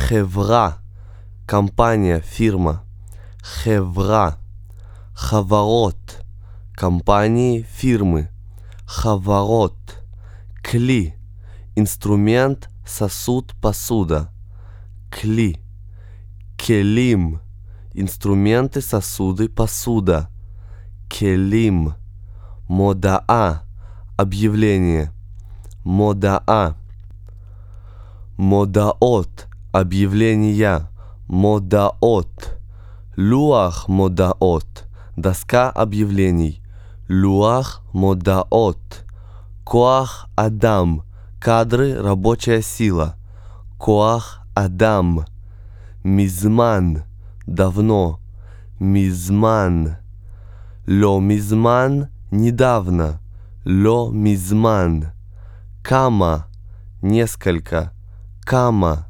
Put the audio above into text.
חברה, компания, фирма. חברה. חברות, компании, фирмы. חברות. Кли. Инструмент, сосуд, посуда. Кли. Келим. Инструменты, сосуды, посуда. Келим. Модаа. Объявление. Модаа. Модаот. Объявления. Модаот. Луах модаот. Доска объявлений. Луах модаот. Коах Адам. Кадры, рабочая сила. Коах Адам. Мизман. Давно. Мизман. Ло мизман. Недавно. Ло мизман. Кама. Несколько. Кама.